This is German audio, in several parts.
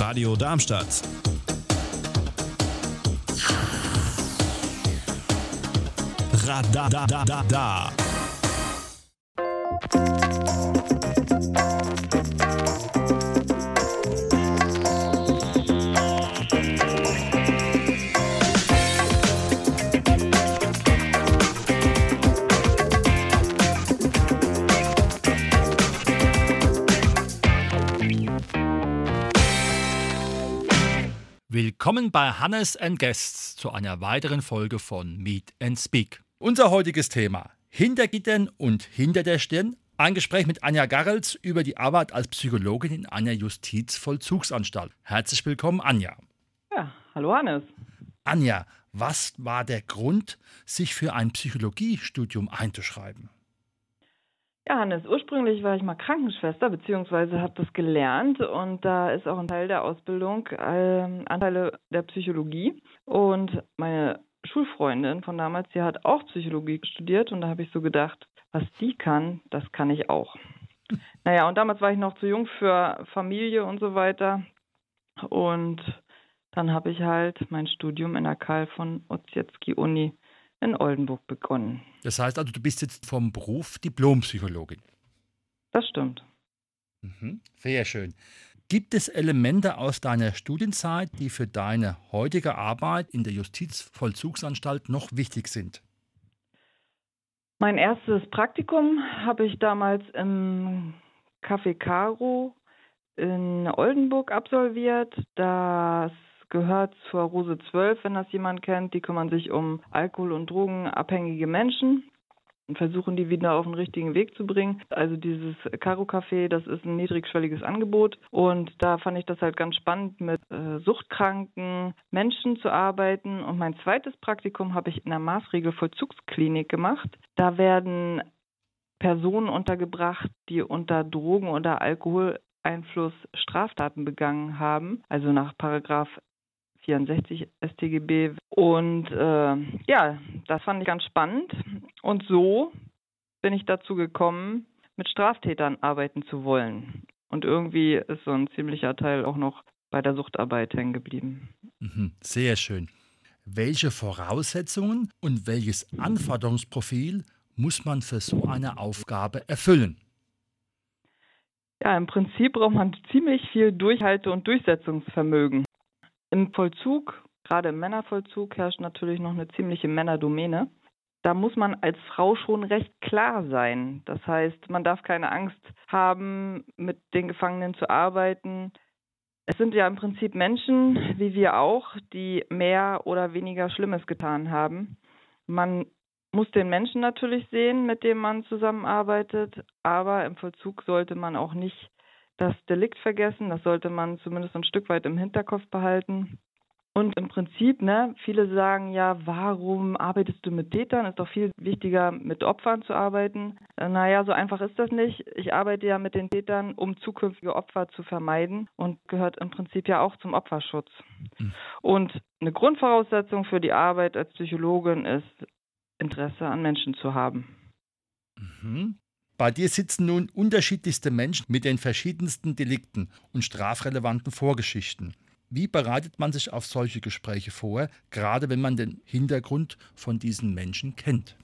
Radio Darmstadt. Radadadada. Willkommen bei Hannes and Guests zu einer weiteren Folge von Meet and Speak. Unser heutiges Thema: Hinter Gittern und hinter der Stirn. Ein Gespräch mit Anja Garrels über die Arbeit als Psychologin in einer Justizvollzugsanstalt. Herzlich willkommen, Anja. Ja, hallo Hannes. Anja, was war der Grund, sich für ein Psychologiestudium einzuschreiben? Ja, Hannes, ursprünglich war ich mal Krankenschwester, beziehungsweise habe das gelernt und da ist auch ein Teil der Ausbildung äh, Anteile der Psychologie. Und meine Schulfreundin von damals, die hat auch Psychologie studiert und da habe ich so gedacht, was die kann, das kann ich auch. Naja, und damals war ich noch zu jung für Familie und so weiter. Und dann habe ich halt mein Studium in der Karl von Ossietzky Uni in Oldenburg begonnen. Das heißt also, du bist jetzt vom Beruf Diplompsychologin. Das stimmt. Mhm, sehr schön. Gibt es Elemente aus deiner Studienzeit, die für deine heutige Arbeit in der Justizvollzugsanstalt noch wichtig sind? Mein erstes Praktikum habe ich damals im Café Caro in Oldenburg absolviert. Das gehört zur Rose 12, wenn das jemand kennt. Die kümmern sich um Alkohol- und Drogenabhängige Menschen und versuchen die wieder auf den richtigen Weg zu bringen. Also dieses Caro Café, das ist ein niedrigschwelliges Angebot und da fand ich das halt ganz spannend, mit äh, suchtkranken Menschen zu arbeiten. Und mein zweites Praktikum habe ich in der Maßregelvollzugsklinik gemacht. Da werden Personen untergebracht, die unter Drogen- oder Alkoholeinfluss Straftaten begangen haben, also nach Paragraph 64 StGB. Und äh, ja, das fand ich ganz spannend. Und so bin ich dazu gekommen, mit Straftätern arbeiten zu wollen. Und irgendwie ist so ein ziemlicher Teil auch noch bei der Suchtarbeit hängen geblieben. Mhm, sehr schön. Welche Voraussetzungen und welches Anforderungsprofil muss man für so eine Aufgabe erfüllen? Ja, im Prinzip braucht man ziemlich viel Durchhalte- und Durchsetzungsvermögen. Im Vollzug, gerade im Männervollzug, herrscht natürlich noch eine ziemliche Männerdomäne. Da muss man als Frau schon recht klar sein. Das heißt, man darf keine Angst haben, mit den Gefangenen zu arbeiten. Es sind ja im Prinzip Menschen, wie wir auch, die mehr oder weniger Schlimmes getan haben. Man muss den Menschen natürlich sehen, mit dem man zusammenarbeitet, aber im Vollzug sollte man auch nicht das Delikt vergessen. Das sollte man zumindest ein Stück weit im Hinterkopf behalten. Und im Prinzip, ne, viele sagen ja, warum arbeitest du mit Tätern? Ist doch viel wichtiger, mit Opfern zu arbeiten. Äh, naja, so einfach ist das nicht. Ich arbeite ja mit den Tätern, um zukünftige Opfer zu vermeiden und gehört im Prinzip ja auch zum Opferschutz. Mhm. Und eine Grundvoraussetzung für die Arbeit als Psychologin ist, Interesse an Menschen zu haben. Mhm. Bei dir sitzen nun unterschiedlichste Menschen mit den verschiedensten Delikten und strafrelevanten Vorgeschichten. Wie bereitet man sich auf solche Gespräche vor, gerade wenn man den Hintergrund von diesen Menschen kennt?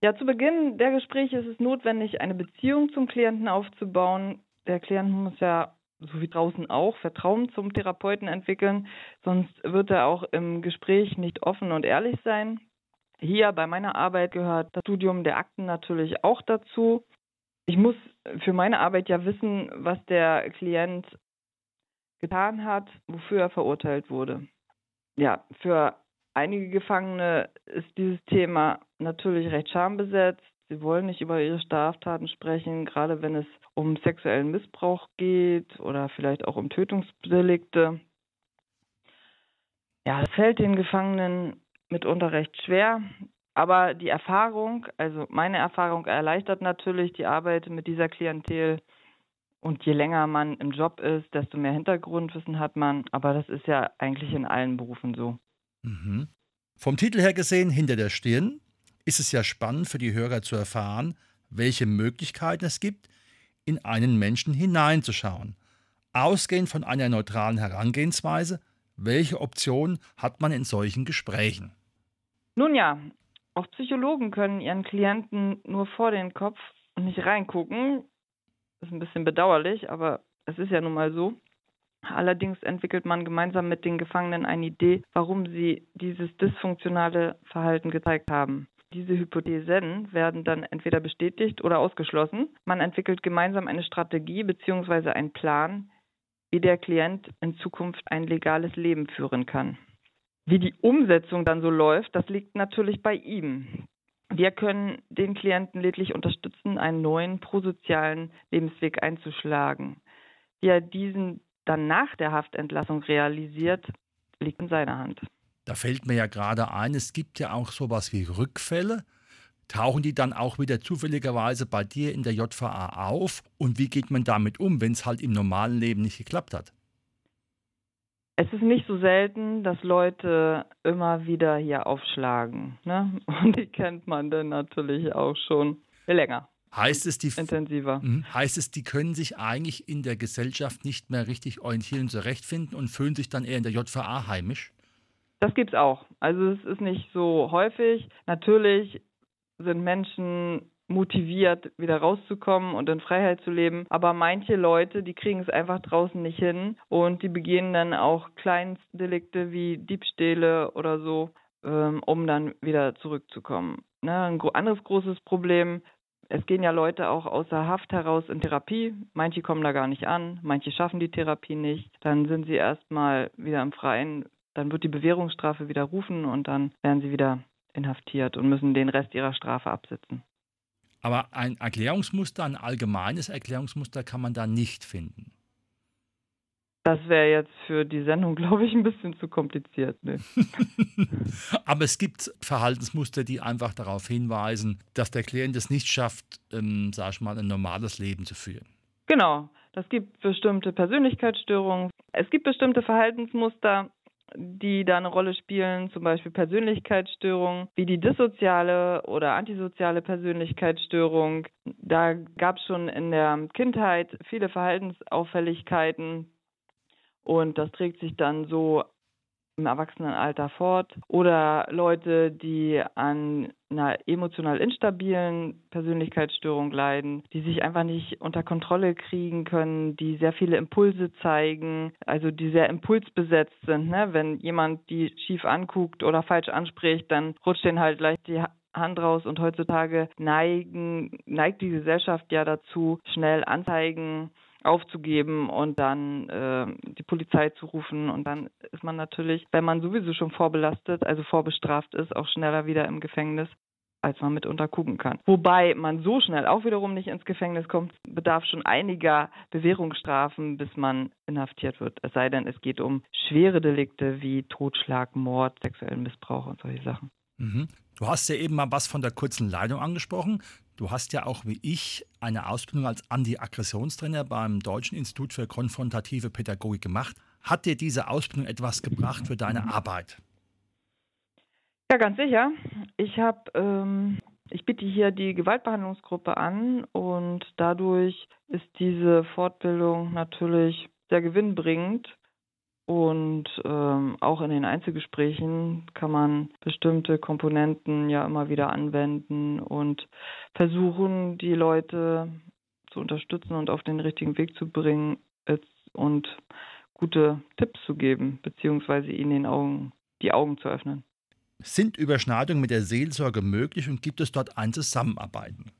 Ja, zu Beginn der Gespräche ist es notwendig, eine Beziehung zum Klienten aufzubauen. Der Klient muss ja, so wie draußen auch, Vertrauen zum Therapeuten entwickeln, sonst wird er auch im Gespräch nicht offen und ehrlich sein. Hier bei meiner Arbeit gehört das Studium der Akten natürlich auch dazu. Ich muss für meine Arbeit ja wissen, was der Klient getan hat, wofür er verurteilt wurde. Ja, für einige Gefangene ist dieses Thema natürlich recht schambesetzt. Sie wollen nicht über ihre Straftaten sprechen, gerade wenn es um sexuellen Missbrauch geht oder vielleicht auch um Tötungsdelikte. Ja, es fällt den Gefangenen mitunter recht schwer. Aber die Erfahrung, also meine Erfahrung erleichtert natürlich die Arbeit mit dieser Klientel. Und je länger man im Job ist, desto mehr Hintergrundwissen hat man. Aber das ist ja eigentlich in allen Berufen so. Mhm. Vom Titel her gesehen, hinter der Stirn, ist es ja spannend für die Hörer zu erfahren, welche Möglichkeiten es gibt, in einen Menschen hineinzuschauen. Ausgehend von einer neutralen Herangehensweise, welche Optionen hat man in solchen Gesprächen? Nun ja, auch Psychologen können ihren Klienten nur vor den Kopf und nicht reingucken. Das ist ein bisschen bedauerlich, aber es ist ja nun mal so. Allerdings entwickelt man gemeinsam mit den Gefangenen eine Idee, warum sie dieses dysfunktionale Verhalten gezeigt haben. Diese Hypothesen werden dann entweder bestätigt oder ausgeschlossen. Man entwickelt gemeinsam eine Strategie bzw. einen Plan, wie der Klient in Zukunft ein legales Leben führen kann. Wie die Umsetzung dann so läuft, das liegt natürlich bei ihm. Wir können den Klienten lediglich unterstützen, einen neuen prosozialen Lebensweg einzuschlagen. Wie er diesen dann nach der Haftentlassung realisiert, liegt in seiner Hand. Da fällt mir ja gerade ein, es gibt ja auch sowas wie Rückfälle. Tauchen die dann auch wieder zufälligerweise bei dir in der JVA auf? Und wie geht man damit um, wenn es halt im normalen Leben nicht geklappt hat? Es ist nicht so selten, dass Leute immer wieder hier aufschlagen. Ne? Und die kennt man dann natürlich auch schon länger. Heißt es, die, intensiver. Mhm. heißt es, die können sich eigentlich in der Gesellschaft nicht mehr richtig orientieren und zurechtfinden und fühlen sich dann eher in der JVA heimisch? Das gibt es auch. Also es ist nicht so häufig. Natürlich sind Menschen motiviert, wieder rauszukommen und in Freiheit zu leben. Aber manche Leute, die kriegen es einfach draußen nicht hin und die begehen dann auch Kleinstdelikte wie Diebstähle oder so, ähm, um dann wieder zurückzukommen. Ne, ein anderes großes Problem es gehen ja Leute auch außer Haft heraus in Therapie. Manche kommen da gar nicht an, manche schaffen die Therapie nicht. Dann sind sie erstmal wieder im Freien. Dann wird die Bewährungsstrafe widerrufen und dann werden sie wieder inhaftiert und müssen den Rest ihrer Strafe absitzen. Aber ein Erklärungsmuster, ein allgemeines Erklärungsmuster kann man da nicht finden. Das wäre jetzt für die Sendung, glaube ich, ein bisschen zu kompliziert. Ne? Aber es gibt Verhaltensmuster, die einfach darauf hinweisen, dass der Klient es nicht schafft, ähm, sag ich mal, ein normales Leben zu führen. Genau. Das gibt bestimmte Persönlichkeitsstörungen. Es gibt bestimmte Verhaltensmuster, die da eine Rolle spielen, zum Beispiel Persönlichkeitsstörungen, wie die dissoziale oder antisoziale Persönlichkeitsstörung. Da gab es schon in der Kindheit viele Verhaltensauffälligkeiten und das trägt sich dann so im Erwachsenenalter fort. Oder Leute, die an einer emotional instabilen Persönlichkeitsstörung leiden, die sich einfach nicht unter Kontrolle kriegen können, die sehr viele Impulse zeigen, also die sehr impulsbesetzt sind. Ne? Wenn jemand die schief anguckt oder falsch anspricht, dann rutscht denen halt leicht die Hand raus und heutzutage neigen, neigt die Gesellschaft ja dazu, schnell Anzeigen aufzugeben und dann äh, die Polizei zu rufen. Und dann ist man natürlich, wenn man sowieso schon vorbelastet, also vorbestraft ist, auch schneller wieder im Gefängnis als man mitunter gucken kann. Wobei man so schnell auch wiederum nicht ins Gefängnis kommt, bedarf schon einiger Bewährungsstrafen, bis man inhaftiert wird. Es sei denn, es geht um schwere Delikte wie Totschlag, Mord, sexuellen Missbrauch und solche Sachen. Mhm. Du hast ja eben mal was von der kurzen Leitung angesprochen. Du hast ja auch wie ich eine Ausbildung als Anti-Aggressionstrainer beim Deutschen Institut für konfrontative Pädagogik gemacht. Hat dir diese Ausbildung etwas gebracht für deine Arbeit? Ja, ganz sicher. Ich habe, ähm, ich biete hier die Gewaltbehandlungsgruppe an und dadurch ist diese Fortbildung natürlich sehr gewinnbringend und ähm, auch in den Einzelgesprächen kann man bestimmte Komponenten ja immer wieder anwenden und versuchen, die Leute zu unterstützen und auf den richtigen Weg zu bringen und gute Tipps zu geben, beziehungsweise ihnen den Augen, die Augen zu öffnen. Sind Überschneidungen mit der Seelsorge möglich und gibt es dort ein Zusammenarbeiten?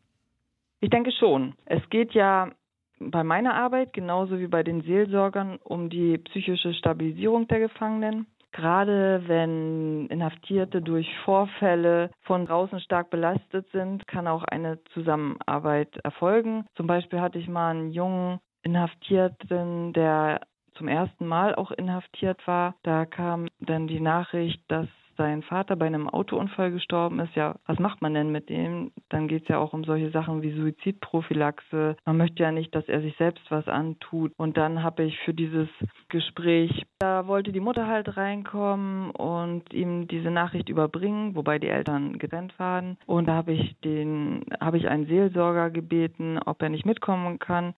Ich denke schon. Es geht ja bei meiner Arbeit genauso wie bei den Seelsorgern um die psychische Stabilisierung der Gefangenen. Gerade wenn Inhaftierte durch Vorfälle von draußen stark belastet sind, kann auch eine Zusammenarbeit erfolgen. Zum Beispiel hatte ich mal einen jungen Inhaftierten, der zum ersten Mal auch inhaftiert war. Da kam dann die Nachricht, dass sein Vater bei einem Autounfall gestorben ist, ja, was macht man denn mit dem? Dann geht es ja auch um solche Sachen wie Suizidprophylaxe. Man möchte ja nicht, dass er sich selbst was antut. Und dann habe ich für dieses Gespräch, da wollte die Mutter halt reinkommen und ihm diese Nachricht überbringen, wobei die Eltern getrennt waren. Und da habe ich den, habe ich einen Seelsorger gebeten, ob er nicht mitkommen kann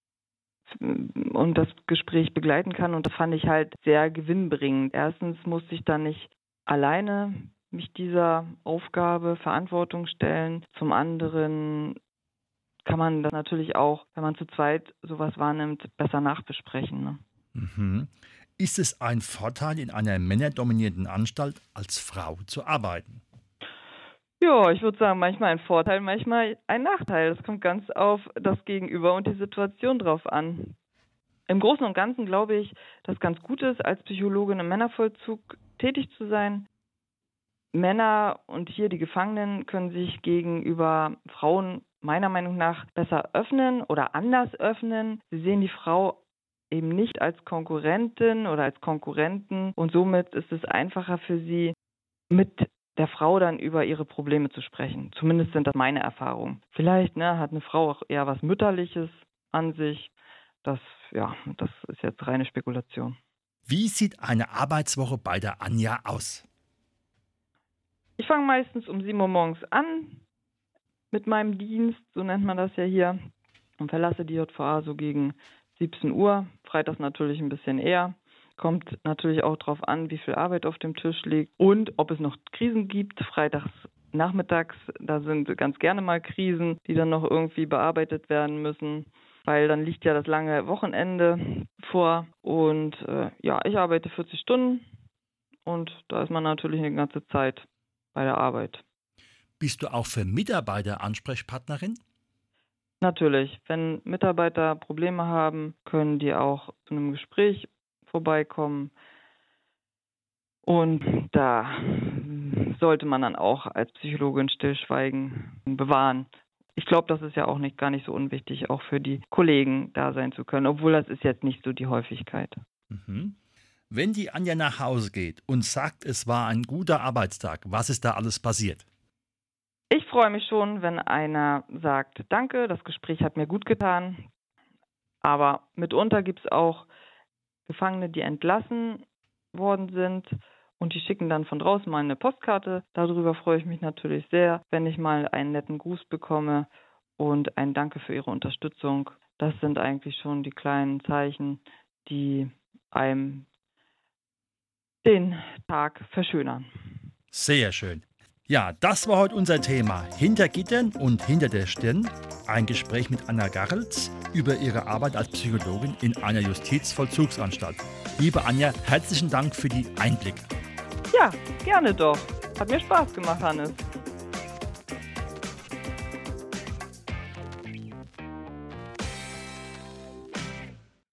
und das Gespräch begleiten kann. Und das fand ich halt sehr gewinnbringend. Erstens musste ich dann nicht alleine mich dieser Aufgabe, Verantwortung stellen. Zum anderen kann man das natürlich auch, wenn man zu zweit sowas wahrnimmt, besser nachbesprechen. Ne? Mhm. Ist es ein Vorteil, in einer männerdominierten Anstalt als Frau zu arbeiten? Ja, ich würde sagen, manchmal ein Vorteil, manchmal ein Nachteil. Das kommt ganz auf das Gegenüber und die Situation drauf an. Im Großen und Ganzen glaube ich, dass es ganz gut ist, als Psychologin im Männervollzug tätig zu sein. Männer und hier die Gefangenen können sich gegenüber Frauen meiner Meinung nach besser öffnen oder anders öffnen. Sie sehen die Frau eben nicht als Konkurrentin oder als Konkurrenten und somit ist es einfacher für sie, mit der Frau dann über ihre Probleme zu sprechen. Zumindest sind das meine Erfahrungen. Vielleicht ne, hat eine Frau auch eher was Mütterliches an sich. Das, ja, das ist jetzt reine Spekulation. Wie sieht eine Arbeitswoche bei der Anja aus? Ich fange meistens um 7 Uhr morgens an mit meinem Dienst, so nennt man das ja hier, und verlasse die JVA so gegen 17 Uhr. Freitags natürlich ein bisschen eher. Kommt natürlich auch darauf an, wie viel Arbeit auf dem Tisch liegt und ob es noch Krisen gibt. Freitags nachmittags, da sind ganz gerne mal Krisen, die dann noch irgendwie bearbeitet werden müssen, weil dann liegt ja das lange Wochenende vor. Und äh, ja, ich arbeite 40 Stunden und da ist man natürlich eine ganze Zeit bei der Arbeit. Bist du auch für Mitarbeiter Ansprechpartnerin? Natürlich. Wenn Mitarbeiter Probleme haben, können die auch zu einem Gespräch vorbeikommen. Und da sollte man dann auch als Psychologin Stillschweigen bewahren. Ich glaube, das ist ja auch nicht gar nicht so unwichtig, auch für die Kollegen da sein zu können, obwohl das ist jetzt nicht so die Häufigkeit. Mhm. Wenn die Anja nach Hause geht und sagt, es war ein guter Arbeitstag, was ist da alles passiert? Ich freue mich schon, wenn einer sagt, danke, das Gespräch hat mir gut getan. Aber mitunter gibt es auch Gefangene, die entlassen worden sind und die schicken dann von draußen mal eine Postkarte. Darüber freue ich mich natürlich sehr, wenn ich mal einen netten Gruß bekomme und ein Danke für Ihre Unterstützung. Das sind eigentlich schon die kleinen Zeichen, die einem den Tag verschönern. Sehr schön. Ja, das war heute unser Thema. Hinter Gittern und hinter der Stirn. Ein Gespräch mit Anna Garrels über ihre Arbeit als Psychologin in einer Justizvollzugsanstalt. Liebe Anja, herzlichen Dank für die Einblicke. Ja, gerne doch. Hat mir Spaß gemacht, Hannes.